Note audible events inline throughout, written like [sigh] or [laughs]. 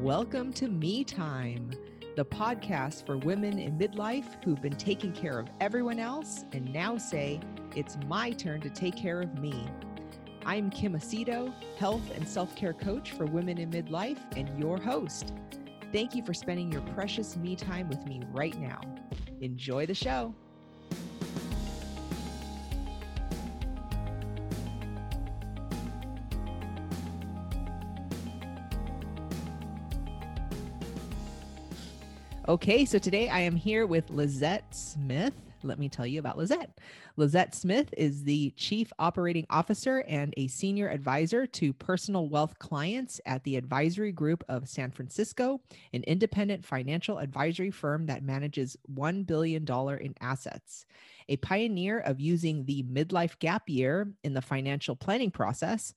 Welcome to Me Time, the podcast for women in midlife who've been taking care of everyone else and now say, it's my turn to take care of me. I'm Kim Aceto, health and self care coach for women in midlife, and your host. Thank you for spending your precious me time with me right now. Enjoy the show. Okay, so today I am here with Lizette Smith. Let me tell you about Lizette. Lizette Smith is the Chief Operating Officer and a Senior Advisor to Personal Wealth Clients at the Advisory Group of San Francisco, an independent financial advisory firm that manages $1 billion in assets. A pioneer of using the midlife gap year in the financial planning process,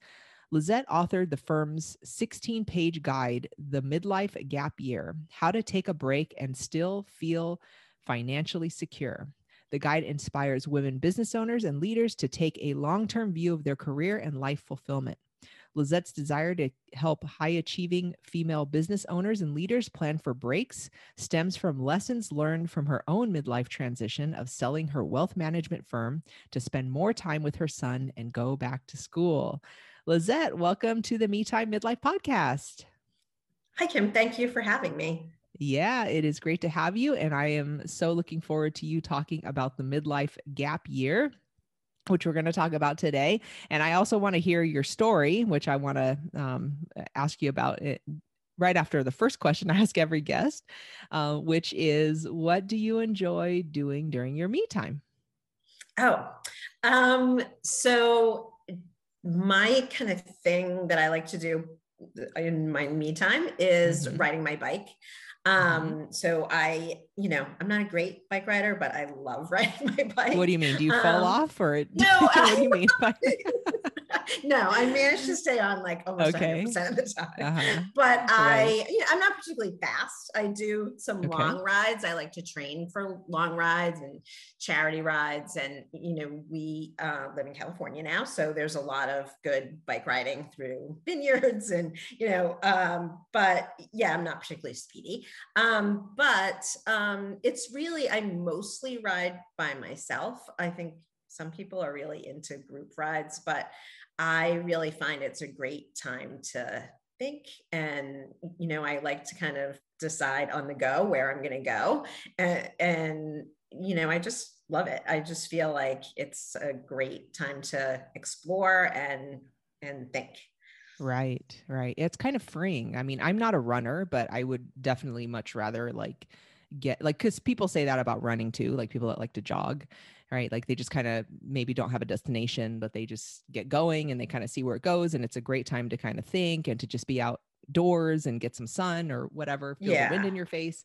Lizette authored the firm's 16 page guide, The Midlife Gap Year How to Take a Break and Still Feel Financially Secure. The guide inspires women business owners and leaders to take a long term view of their career and life fulfillment. Lizette's desire to help high achieving female business owners and leaders plan for breaks stems from lessons learned from her own midlife transition of selling her wealth management firm to spend more time with her son and go back to school. Lizette, welcome to the Me Time Midlife podcast. Hi, Kim. Thank you for having me. Yeah, it is great to have you. And I am so looking forward to you talking about the midlife gap year, which we're going to talk about today. And I also want to hear your story, which I want to um, ask you about it right after the first question I ask every guest, uh, which is what do you enjoy doing during your me time? Oh, um, so my kind of thing that I like to do in my me time is mm-hmm. riding my bike. Mm-hmm. Um, so I, you know, I'm not a great bike rider, but I love [laughs] riding my bike. What do you mean? Do you fall um, off or no? [laughs] what do you mean? By- [laughs] [laughs] no, I managed to stay on like almost okay. 100% of the time. Uh-huh. But right. I, you know, I'm not particularly fast. I do some okay. long rides. I like to train for long rides and charity rides. And, you know, we uh, live in California now. So there's a lot of good bike riding through vineyards and, you know, um, but yeah, I'm not particularly speedy. Um, but um, it's really, I mostly ride by myself. I think some people are really into group rides, but I really find it's a great time to think. And, you know, I like to kind of decide on the go where I'm going to go. And, and, you know, I just love it. I just feel like it's a great time to explore and, and think. Right, right. It's kind of freeing. I mean, I'm not a runner, but I would definitely much rather like get like because people say that about running too, like people that like to jog right? Like they just kind of maybe don't have a destination, but they just get going and they kind of see where it goes. And it's a great time to kind of think and to just be outdoors and get some sun or whatever, feel yeah. the wind in your face.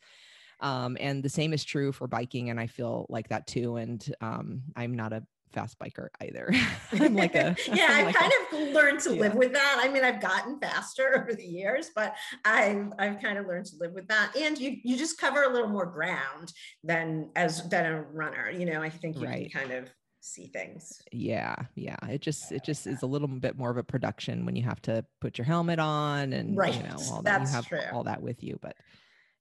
Um, and the same is true for biking. And I feel like that too. And um, I'm not a fast biker either. [laughs] I'm like a [laughs] yeah. I've like kind a, of learned to yeah. live with that. I mean, I've gotten faster [laughs] over the years, but I've I've kind of learned to live with that. And you you just cover a little more ground than as than a runner. You know, I think you right. can kind of see things. Yeah, yeah. It just it just is a little bit more of a production when you have to put your helmet on and right. you know all that That's you have true. all that with you. But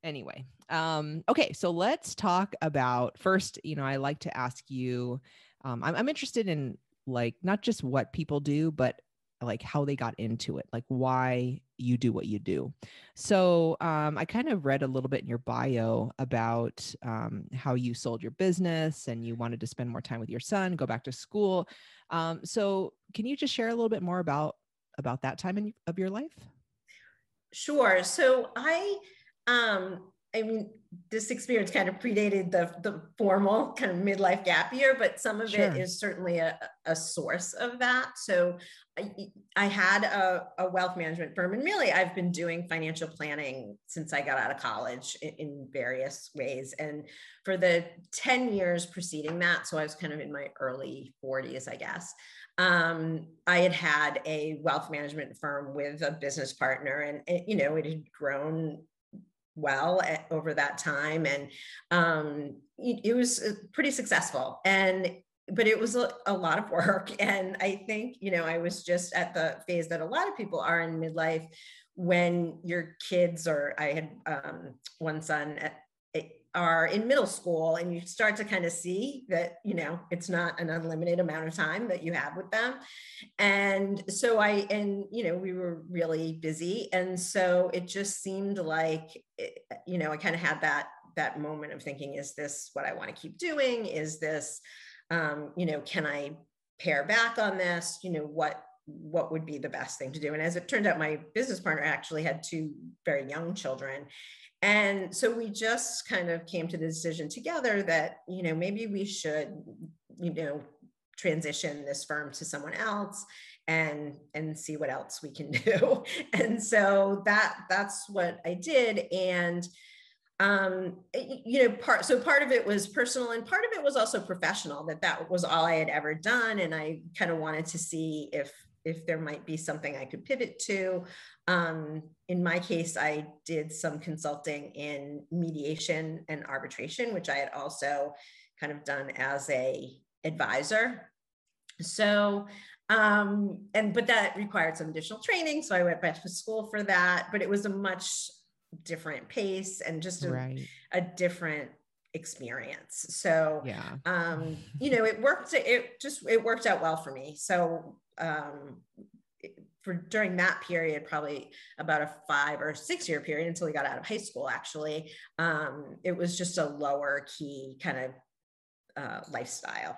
anyway, um, okay, so let's talk about first. You know, I like to ask you um, I'm, I'm interested in like not just what people do, but like how they got into it, like why you do what you do. So um, I kind of read a little bit in your bio about um, how you sold your business and you wanted to spend more time with your son, go back to school. Um, so can you just share a little bit more about about that time in, of your life? Sure. So I um, I mean, this experience kind of predated the, the formal kind of midlife gap year, but some of sure. it is certainly a, a source of that. So I, I had a, a, wealth management firm, and really I've been doing financial planning since I got out of college in, in various ways. And for the 10 years preceding that, so I was kind of in my early 40s, I guess. Um, I had had a wealth management firm with a business partner, and it, you know it had grown well at, over that time and um, it, it, was uh, pretty successful. And but it was a, a, lot of work [laughs] and i think you know i was just at the phase that a lot of people are in midlife when your kids or I had um, one son at, are in middle school and you start to kind of see that you know it's not an unlimited amount of time that you have with them. And so i and you know we were really busy. And so it just seemed like it, you know i kind of had that that moment of thinking is this what i want to keep doing? Is this um, you know can i pare back on this? You know what what would be the best thing to do? And as it turned out my business partner actually had two very young children and so we just kind of came to the decision together that, you know, maybe we should, you know, transition this firm to someone else and and see what else we can [laughs] do. and so that that's what I did. And um you know part so part of it was personal and part of it was also professional that that was all i had ever done and i kind of wanted to see if if there might be something I could pivot to. Um, in my case, I did some consulting in mediation and arbitration, which I had also kind of done as a advisor. So, um, and but that required some additional training. So I went back to school for that, but it was a much different pace and just a, right. a different experience. So yeah. um, you know, it worked, it just it worked out well for me. So um, for during that period, probably about a five or six year period until he got out of high school, actually, um, it was just a lower key kind of uh, lifestyle.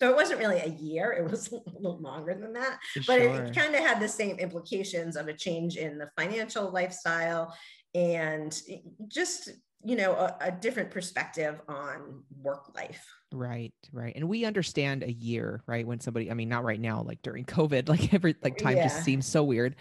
So it wasn't really a year, it was [laughs] a little longer than that, but sure. it, it kind of had the same implications of a change in the financial lifestyle and just you know a, a, different perspective on work life right right and we understand a year right when somebody i mean not right now like during [laughs] covid like every like time yeah. just seems so weird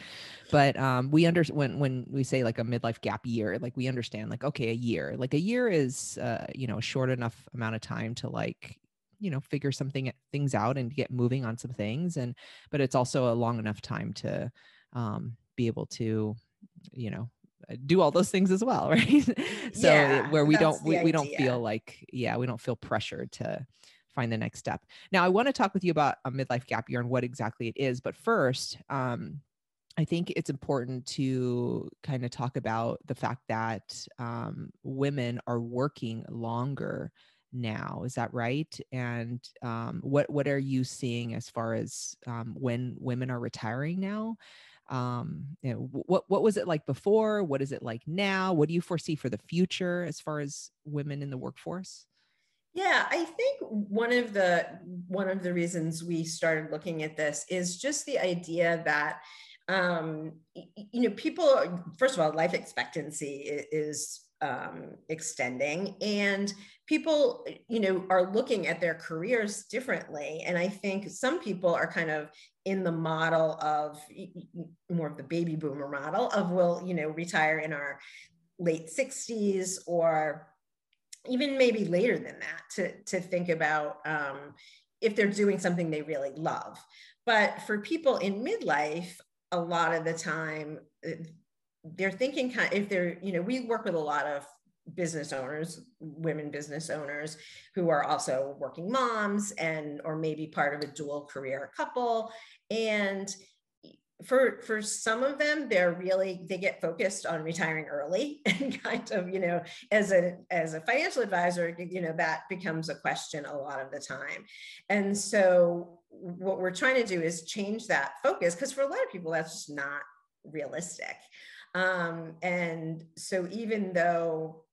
but um we under when when we say like a midlife gap year like we understand like okay a year like a year is uh you know a short enough amount of time to like you know figure something things out and get moving on some things and but it's also a long enough time to um be able to you know do all those things as well [laughs] right so yeah, where we don't we, we don't feel like yeah we don't feel pressured to find the next step now i want to talk with you about a midlife gap year and what exactly it is but first um I think it's important to kind of talk about the fact that um, women are working longer now. Is that right? And um, what what are you seeing as far as um, when women are retiring now? Um you know what what was it like before? What is it like now? What do you foresee for the future as far as women in the workforce? Yeah i think one of the one of the reasons we started looking at this is just the idea that um you know people first of all life expectancy is um, extending and people you know are looking at their careers differently and i think some people are kind of in the model of more of the baby boomer model of will you know retire in our late 60s or even maybe later than that to, to think about um, if they're doing something they really love. But for people in midlife a lot of the time uh, they're thinking kind if they're you know we work with a lot of business owners women business owners who are also working moms and or maybe part of a dual career couple. And for for some of them they're really they get focused on retiring early [laughs] and kind of you know as a as a financial advisor you know that becomes a question a lot of the time. And so what we're trying to do is change that focus because for a lot of people that's just not realistic. Um, and so even though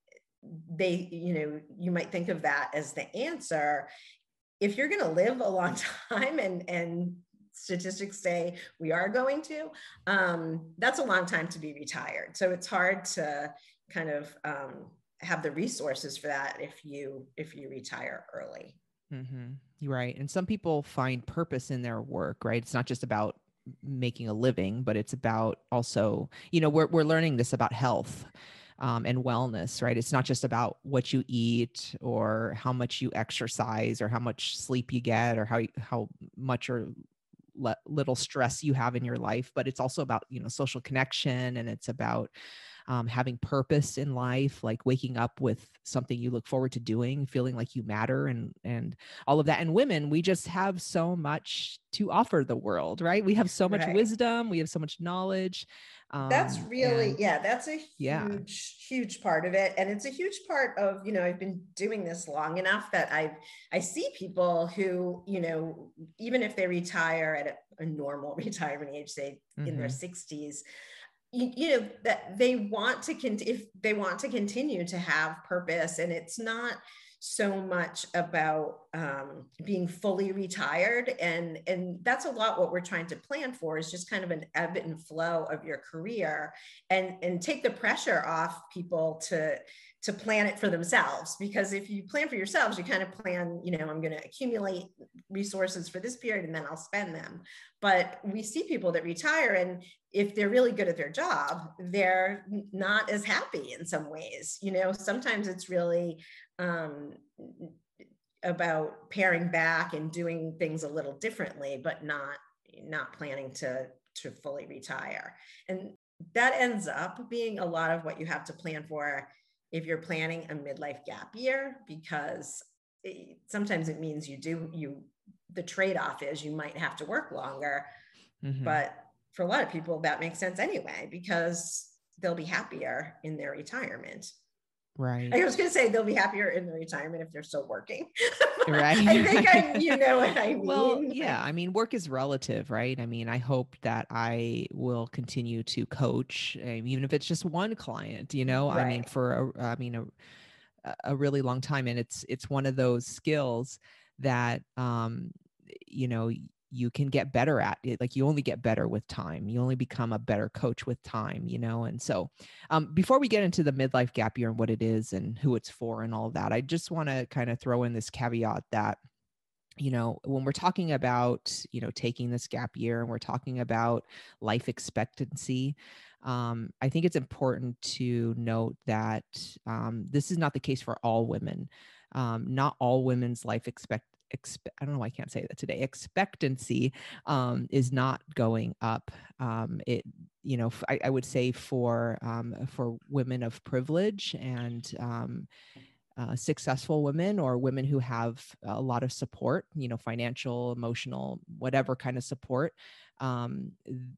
they you know you might think of that as the answer. If you're going to live a long [laughs] time and and statistics say we are going to um, that's a long time to be retired. So it's hard to kind of um, have the resources for that if you if you retire early. Mm-hmm. right. And some people find purpose in their work right? It's not just about making a living but it's about also you know we're, we're learning this about health um, and wellness, right? It's not just about what you eat or how much you exercise or how much sleep you get or how how much or le- little stress you have in your life, but it's also about you know social connection and it's about um, having purpose in life, like waking up with something you look forward to doing, feeling like you matter, and and all of that. And women, we just have so much to offer the world, right? We have so much right. wisdom, we have so much knowledge. Um, that's really, and, yeah, that's a huge, yeah. huge part of it. And it's a huge part of, you know, I've been doing this long enough that I I see people who, you know, even if they retire at a, a normal [laughs] retirement age, say mm-hmm. in their 60s, mm-hmm. You, know, that they want to, con- if they want to continue to have purpose and it's not, so much about um, being fully retired and and that's a lot what we're trying to plan for is just kind of an ebb and flow of your career and and take the pressure off people to to plan it for themselves because if you plan for yourselves you kind of plan you know i'm going to accumulate resources for this period and then i'll spend them. But we see people that retire and if they're really good at their job they're not as happy in some ways you know? Sometimes it's really um, about paring back and doing things a little differently but not not planning to to fully retire. And that ends up being a lot of what you have to plan for if you're planning a midlife gap year because it, sometimes it means you do you the trade-off is you might have to work longer mm-hmm. but for a lot of people that makes sense anyway because they'll be happier in their retirement Right. I was going to say they'll be happier in the retirement if they're still working. [laughs] right. I think I, you know what I mean. Well, yeah. I mean, work is relative, right? I mean, I hope that I will continue to coach, even if it's just one client. You know, right. I mean, for a, I mean, a, a really long time, and it's it's one of those skills that um, you know you can get better at it like you only get better with time you only become a better coach with time you know and so um, before we get into the midlife gap year and what it is and who it's for and all that i just want to kind of throw in this caveat that you know when we're talking about you know taking this gap year and we're talking about life expectancy um, i think it's important to note that um, this is not the case for all women. Um, not all women's life expect I don't know why I can't say that today. Expectancy um, is not going up. Um, it, you know, I, I would say for um, for women of privilege and um, uh, successful women or women who have a lot of support, you know, financial, emotional, whatever kind of support, um,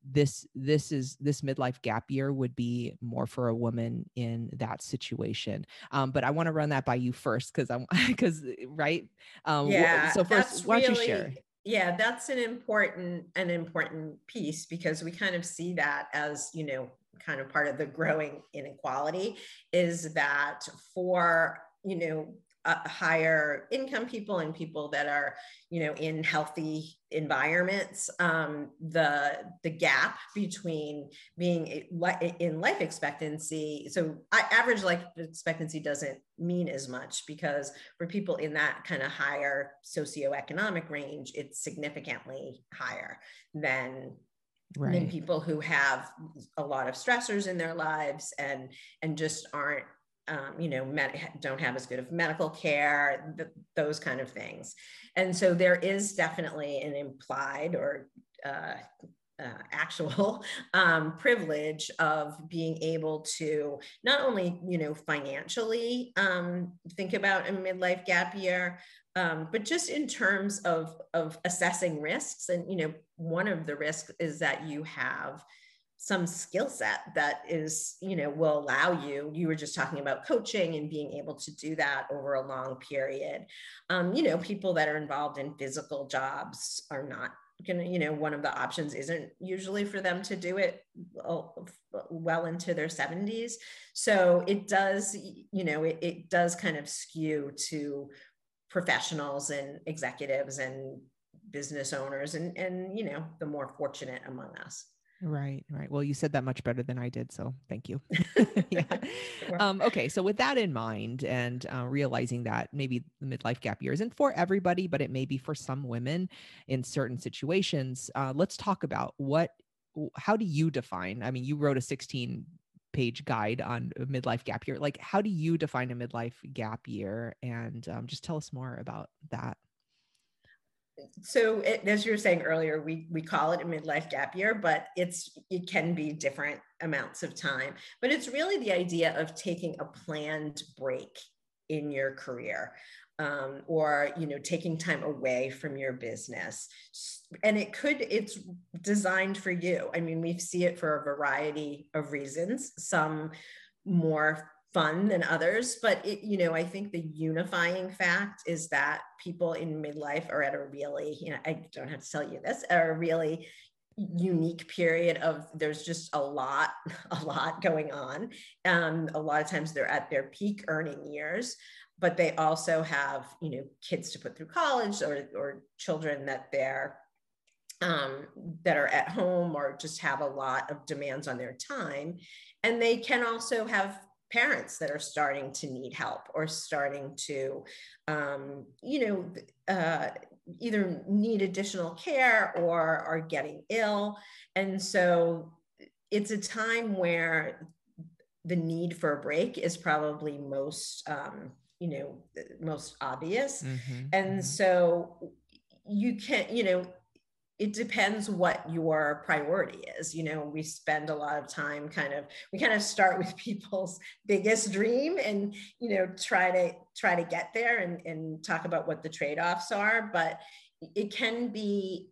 this this is this midlife gap year would be more for a woman in that situation. Um, but I want to run that by you first because I'm because [laughs] right. Um, yeah. So first, why don't really, you share? Yeah, that's an important an important piece because we kind of see that as you know kind of part of the growing inequality is that for you know uh, higher income people and people that are you know in healthy environments um, the the gap between being in life expectancy so average life expectancy doesn't mean as much because for people in that kind of higher socioeconomic range it's significantly higher than right. than people who have a lot of stressors in their lives and and just aren't um, you know, med- don't have as good of medical care, th- those kind of things. And so there is definitely an implied or uh, uh, actual [laughs] um, privilege of being able to not only, you know, financially um, think about a midlife gap year, um, but just in terms of of assessing risks. And you know, one of the risks is that you have some skill set that is you know will allow you you were just talking about coaching and being able to do that over a long period. Um, you know people that are involved in physical jobs are not gonna you know one of the options isn't usually for them to do it well into their 70s so it does you know it, it does kind of skew to professionals and executives and business owners and and you know the more fortunate among us Right, right. Well, you said that much better than I did, so thank you. [laughs] [laughs] yeah. Um, okay, so with that in mind, and uh, realizing that maybe the midlife gap year isn't for everybody, but it may be for some women in certain situations. Uh, let's talk about what. How do you define? I mean, you wrote a 16 page guide on midlife gap year. Like, how do you define a midlife gap year? And um, just tell us more about that. So it, as you were saying earlier, we we call it a midlife gap year, but it's it can be different amounts of time. But it's really the idea of taking a planned break in your career. Um, or you know taking time away from your business and it could it's designed for you i mean we see it for a variety of reasons some more fun than others but it, you know i think the unifying fact is that people in midlife are at a really you know i don't have to tell you this are a really unique period of there's just a lot [laughs] a lot going on. Um, a lot of times they're at their peak earning years but they also have you know kids to put through college or, or children that they're um, that are at home or just have a lot of demands on their time. And they can also have parents that are starting to need help or starting to um, you know uh, either need additional care or are getting ill. And so it's a time where the need for a break is probably most um, you know most obvious. Mm-hmm, and mm-hmm. so you can't, you know it depends what your priority is you know we spend a lot of time kind of we kind of start [laughs] with people's biggest dream and you know try to try to get there and, and talk about what the trade-offs are but it can be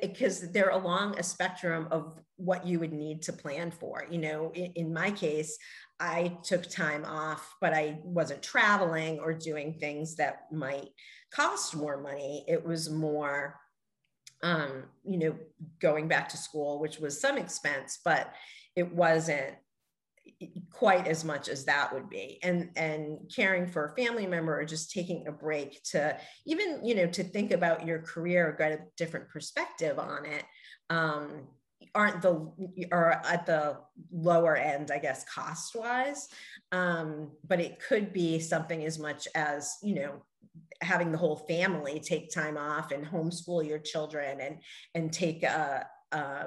because they're along a spectrum of what you would need to plan for you know in, in my case I took time off, but I wasn't traveling or doing things that might cost more money. It was more, um, you know, going back to school, which was some expense, but it wasn't quite as much as that would be and and caring for a family member or just taking a break to even you know to think about your career or get a different perspective on it um, aren't the are at the lower end, I guess, cost wise. Um, but it could be something as much as you know having the whole family take time off and homeschool your children and and take a, a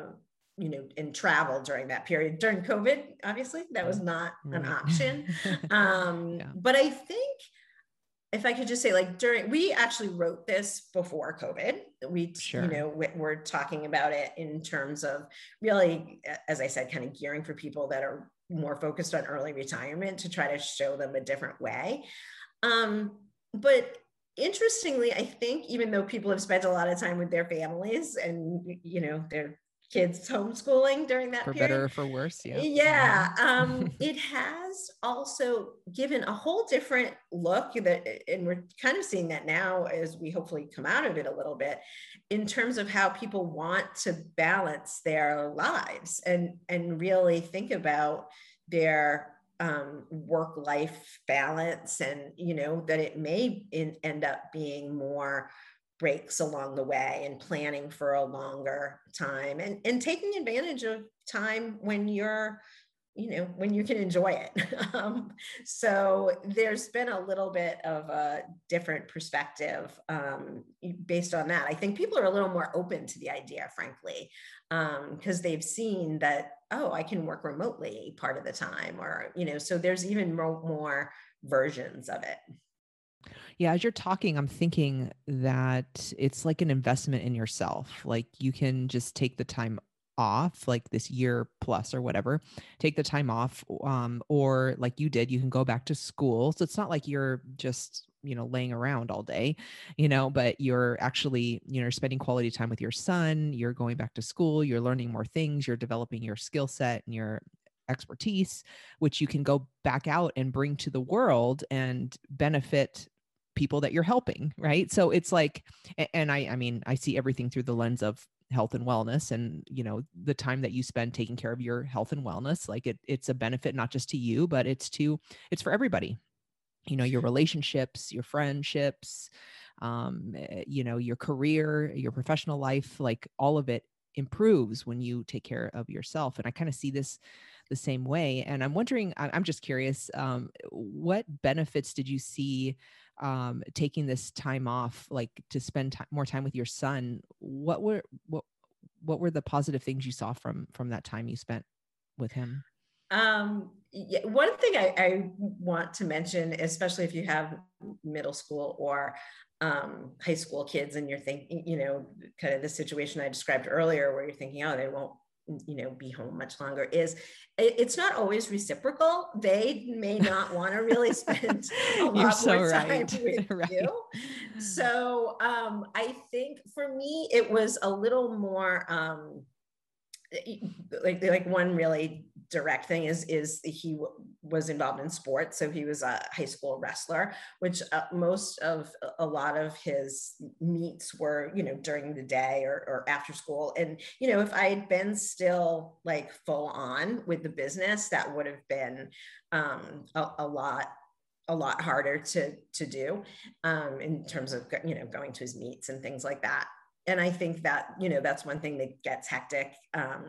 you know and travel during that period during covid obviously that was not an option [laughs] um, yeah. but i think if I could just say, like during, we actually wrote this before COVID. We, sure. you know, we're talking about it in terms of really, as I said, kind of gearing for people that are more focused on early retirement to try to show them a different way. Um, but interestingly, I think even though people have spent a lot of time with their families and you know they're kids homeschooling during that for period. better or for worse yeah yeah um, [laughs] it has also given a whole different look that and we're kind of seeing that now as we hopefully come out of it a little bit in terms of how people want to balance their lives and and really think about their um, work life balance and you know that it may in, end up being more breaks along the way and planning for a longer time and, and taking advantage of time when you're you know when you can enjoy it. [laughs] Um, so there's been a little bit of a different perspective um, based on that. I think people are a little more open to the idea frankly because um, they've seen that oh i can work remotely part of the time or you know so there's even more, more versions of it yeah, as you're talking, I'm thinking that it's like an investment in yourself. Like you can just take the time off like this year plus or whatever take the time off um, or like you did you can go back to school so it's not like you're just you know laying around all day you know but you're actually you know spending quality time with your son you're going back to school you're learning more things you're developing your skill set and your expertise which you can go back out and bring to the world and benefit people that you're helping right? So it's like and i i mean i see everything through the lens of health and wellness and you know the time that you spend taking care of your health and wellness like it it's a benefit not just to you but it's to it's for everybody you know your relationships your friendships um eh, you know your career your professional life like all of it improves when you take care of yourself and i kind of see this the same way and i'm wondering i'm just curious um, what benefits did you see um, taking this time off, like to spend more time with your son, what were what what were the positive things you saw from from that time you spent with him? Um, yeah, one thing I, I, want to mention, especially if you have middle school or um, high school kids and you're thinking, you know, kind of the situation I described earlier where you're thinking, oh, they won't you know be home much longer is it's not always reciprocal they may not want to really spend [laughs] a lot so more time right. [laughs] with [laughs] right. you so um i think for me it was a little more um like like one really direct thing is is he w- was involved in sports. So he was a high school wrestler which uh, most of a lot of his meets were you know during the day or, or after school. And you know if i had been still like full on with the business that would have been um, a, a lot a lot harder to to do um, in terms of you know going to his meets and things like that and I think that you know that's one thing that gets hectic, um,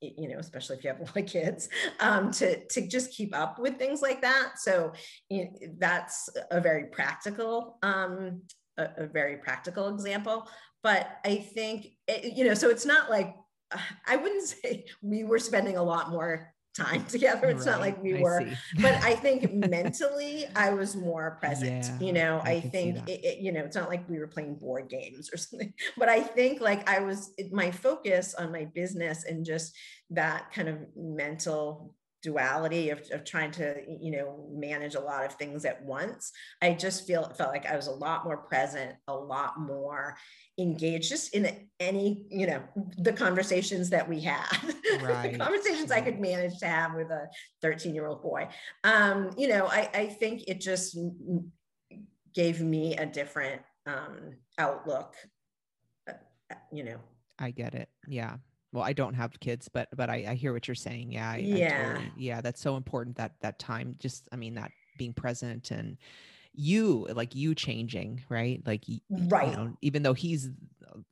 you know, especially if you have a lot of kids, um, to to just keep up with things like that. So you know, that's a very practical, um, a, a, very practical example. But I think it, you know, so it's not like I wouldn't [laughs] say we were spending a lot more time [laughs] together. It's right. not like we I were, but I [laughs] think mentally I was more present. Yeah, you know, I, I think it, it, you know, it's not like we were playing board games or [laughs] something, but I think like I was my focus on my business and just that kind of mental duality of, of trying to you know manage a lot of things at once. I just feel felt like i was a lot more present a lot more engaged just in any you know the conversations that we had. [laughs] Right. the conversations i could manage to have with a 13 year old boy. Um you know i i think it just gave me a different um outlook uh, you know. I get it yeah well i don't have kids but but i, I hear what you're saying yeah I, yeah. I totally, yeah that's so important that that time just i mean that being present and you like you changing right? Like right you know, even though he's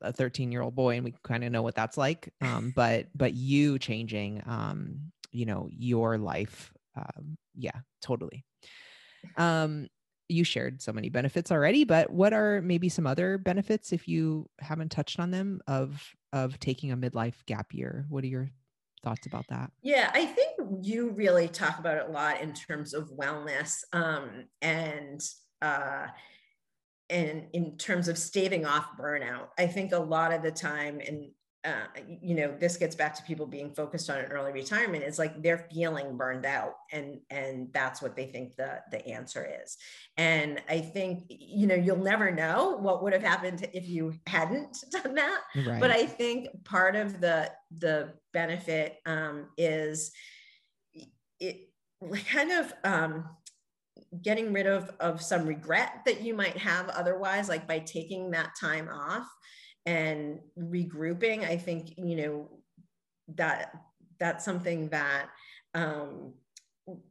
a 13 year old boy and we kind of know what that's like um but but you changing um you know your life um yeah totally. Um you shared so many benefits already but what are maybe some other benefits if you haven't touched on them of of taking a midlife gap year? What are your thoughts about that? Yeah i think you really talk about it a lot in terms of wellness um, and uh, and in terms of staving off burnout. I think a lot of the time and uh, you know this gets back to people being focused on an early retirement is like they're feeling burned out and and that's what they think the the answer is and i think you know you'll never know what would have happened if you hadn't [laughs] done that right. but i think part of the the benefit um, is it kind of um, getting rid of of some regret that you might have otherwise like by taking that time off and regrouping i think you know that that's something that um,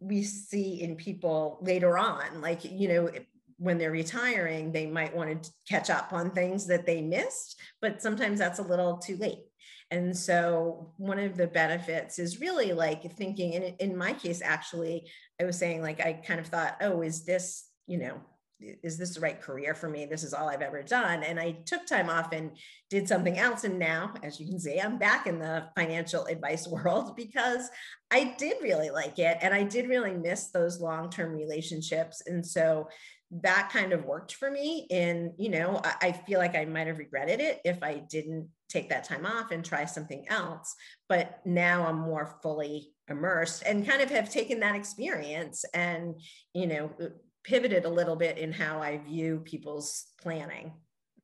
we see in people later on like you know when they're retiring they might want to catch up on things that they missed but sometimes that's a little too late. And so one of the benefits is really like thinking and in my case actually i was saying like i kind of thought oh is this you know is this the right career for me? This is all I've ever done. And I took time off and did something else. And now, as you can see, I'm back in the financial advice [laughs] world because I did really like it. And I did really miss those long term relationships. And so that kind of worked for me. And, you know, I, I feel like I might have regretted it if I didn't take that time off and try something else. But now I'm more fully immersed and kind of have taken that experience and, you know, pivoted a little bit in how I view people's planning.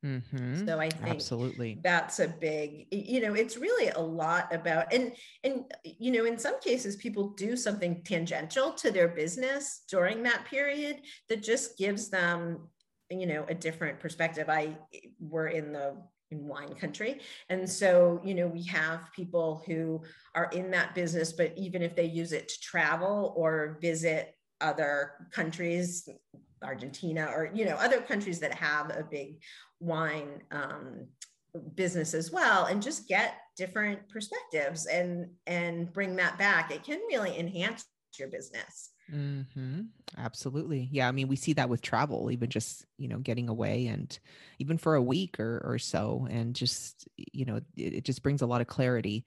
Mm-hmm. So I think absolutely that's a big, you know, it's really a lot about and and you know, in some cases people do something tangential to their business during that period that just gives them, you know, a different perspective. I were in the in wine country. And so, you know, we have people who are in that business, but even if they use it to travel or visit other countries, Argentina, or you know other countries that have a big wine um, business as well, and just get different perspectives and and bring that back. It can really enhance your business. Mm-hmm. Absolutely. Yeah. I mean, we see that with travel, even just, you know, getting away and even for a week or, or so. And just, you know, it, it just brings a lot of clarity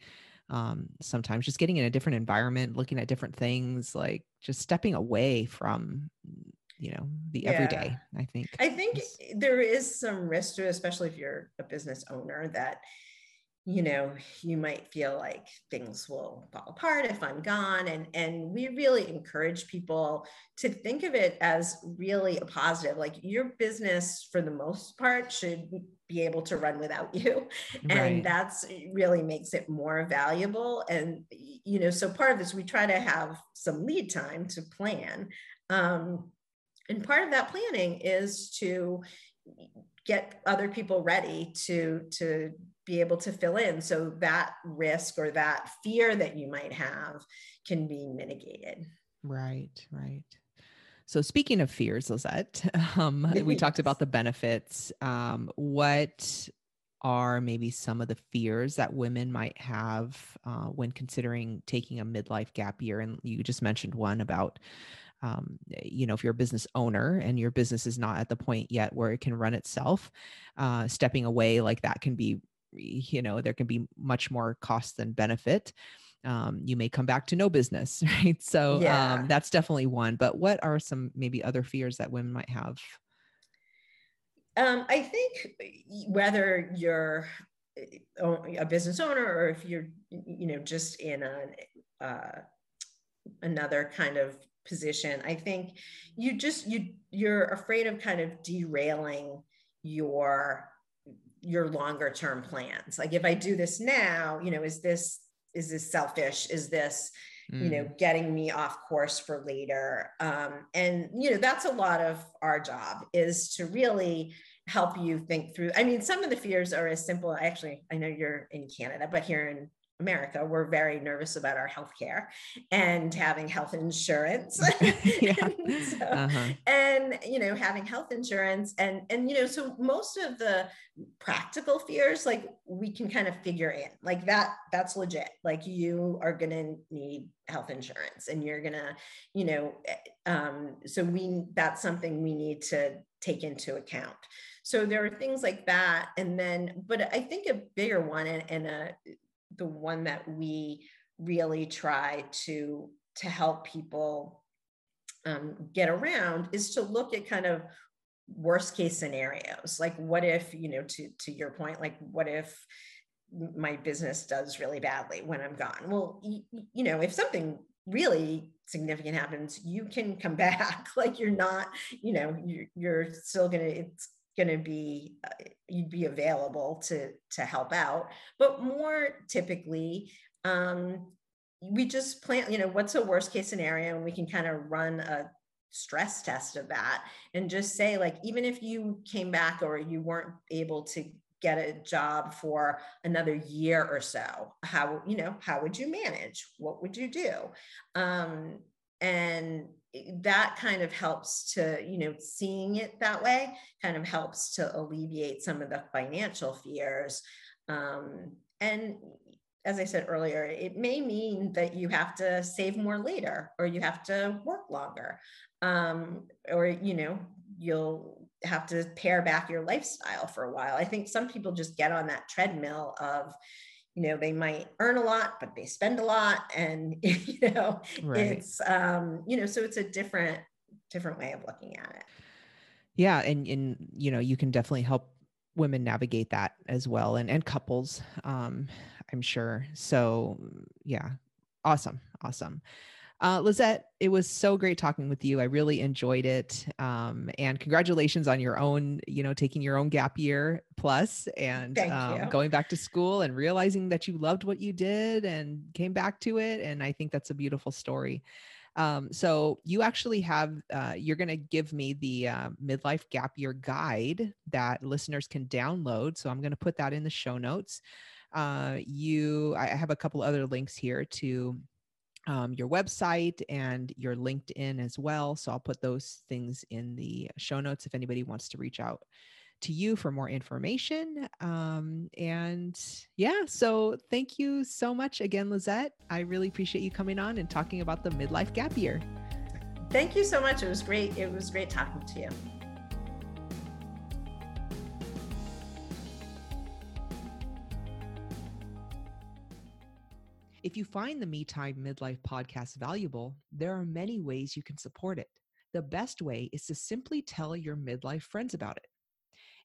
um, sometimes just getting in a different environment, looking at different things, like just stepping away from you know the yeah. everyday i think i think there is some risk to it especially if you're a business owner that you know you might feel like things will fall apart if i'm gone and and we really encourage people to think of it as really a positive like your business for the most part should be able to run without you. [laughs] Right. and that's really makes it more valuable. And you know so part of this we try to have some lead time to plan. Um, and part of that planning is to get other people ready to to be able to fill in. So that risk or that fear that you might have can be mitigated. Right right so speaking of fears lizette [laughs] um, we talked about the benefits um, what are maybe some of the fears that women might have uh, when considering taking a midlife gap year and you just mentioned one about um, you know, if you're a business owner and your business is not at the point yet where it can run itself, uh, stepping away like that can be, you know, there can be much more cost than benefit. Um, you may come back to no business, [laughs] right? So yeah. um, that's definitely one. But what are some maybe other fears that women might have? Um, I think whether you're uh, a business owner or if you're, you know, just in a, uh, another kind of position i think you just you you're afraid of kind of derailing your your longer term plans like if i do this now you know is this is this selfish is this mm. you know mm. getting me off course for later um, and you know that's a lot of our job is to really help you think through i mean some of the fears are as simple actually i know you're in canada but here in America, we're very nervous about our health care and having health insurance. [laughs] [laughs] so, uh-huh. And, you know, having health insurance and, and, you know, so most of the practical fears, like we can kind of figure in like that, that's legit. Like you are going to need health insurance and you're going to, you know, eh, um, so we, that's something we need to take into account. So there are things like that. And then, but I think a bigger one and, and a, the one that we really try to to help people um, get around is to look at kind of worst case scenarios. Like what if you know to to your point like what if my business does really badly when i'm gone? Well you, know if something really significant happens you can come [laughs] back. Like you're not you know you're, you're still gonna it's going to be uh, you'd be available to to help out. But more typically um, we just plan you know what's a worst case scenario and we can kind of run a stress test of that and just say like even if you came back or you weren't able to get a job for another year or so how you know how would you manage? What would you do? Um, and that kind of helps to you know seeing it that way kind of helps to alleviate some of the financial fears. Um, and as i said earlier it may mean that you have to save more later or you have to work longer. Um, or you know you'll have to pare back your lifestyle for a while. I think some people just get on that treadmill of you know they might earn a lot but they spend a lot and [laughs] you know right. it's um you know so it's a different different way of looking at it. Yeah and and you know you can definitely help women navigate that as well and and couples um i'm sure. So yeah awesome awesome uh, Lizette, it was so great talking with you. I really enjoyed it. Um, and congratulations on your own, you know, taking your own gap year plus and um, going back to school and realizing that you loved what you did and came back to it. And I think that's a beautiful story. Um, so you actually have, uh, you're going to give me the uh, midlife gap year guide that listeners can download. So I'm going to put that in the show notes. Uh, you, I have a couple other links here to um, your website and your LinkedIn as well. So I'll put those things in the show notes if anybody wants to reach out to you for more information. Um, and yeah, so thank you so much again, Lizette. I really appreciate you coming on and talking about the midlife gap year. Thank you so much. It was great. It was great talking to you. If you find the Me Time Midlife podcast valuable, there are many ways you can support it. The best way is to simply tell your midlife friends about it.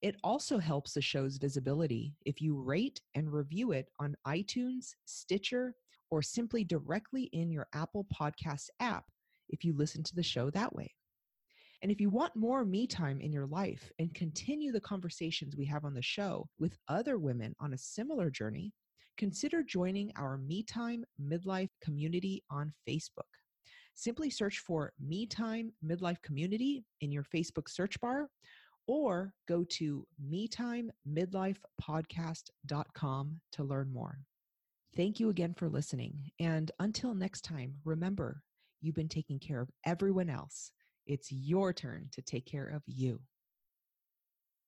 It also helps the show's visibility if you rate and review it on iTunes, Stitcher, or simply directly in your Apple Podcast app if you listen to the show that way. And if you want more me time in your life and continue the conversations we have on the show with other women on a similar journey, consider joining our Me Time Midlife community on Facebook. Simply search for Me Time Midlife Community in your Facebook search bar or go to metimemidlifepodcast.com to learn more. Thank you again for listening. And until next time, remember, you've been taking care of everyone else. It's your turn to take care of you.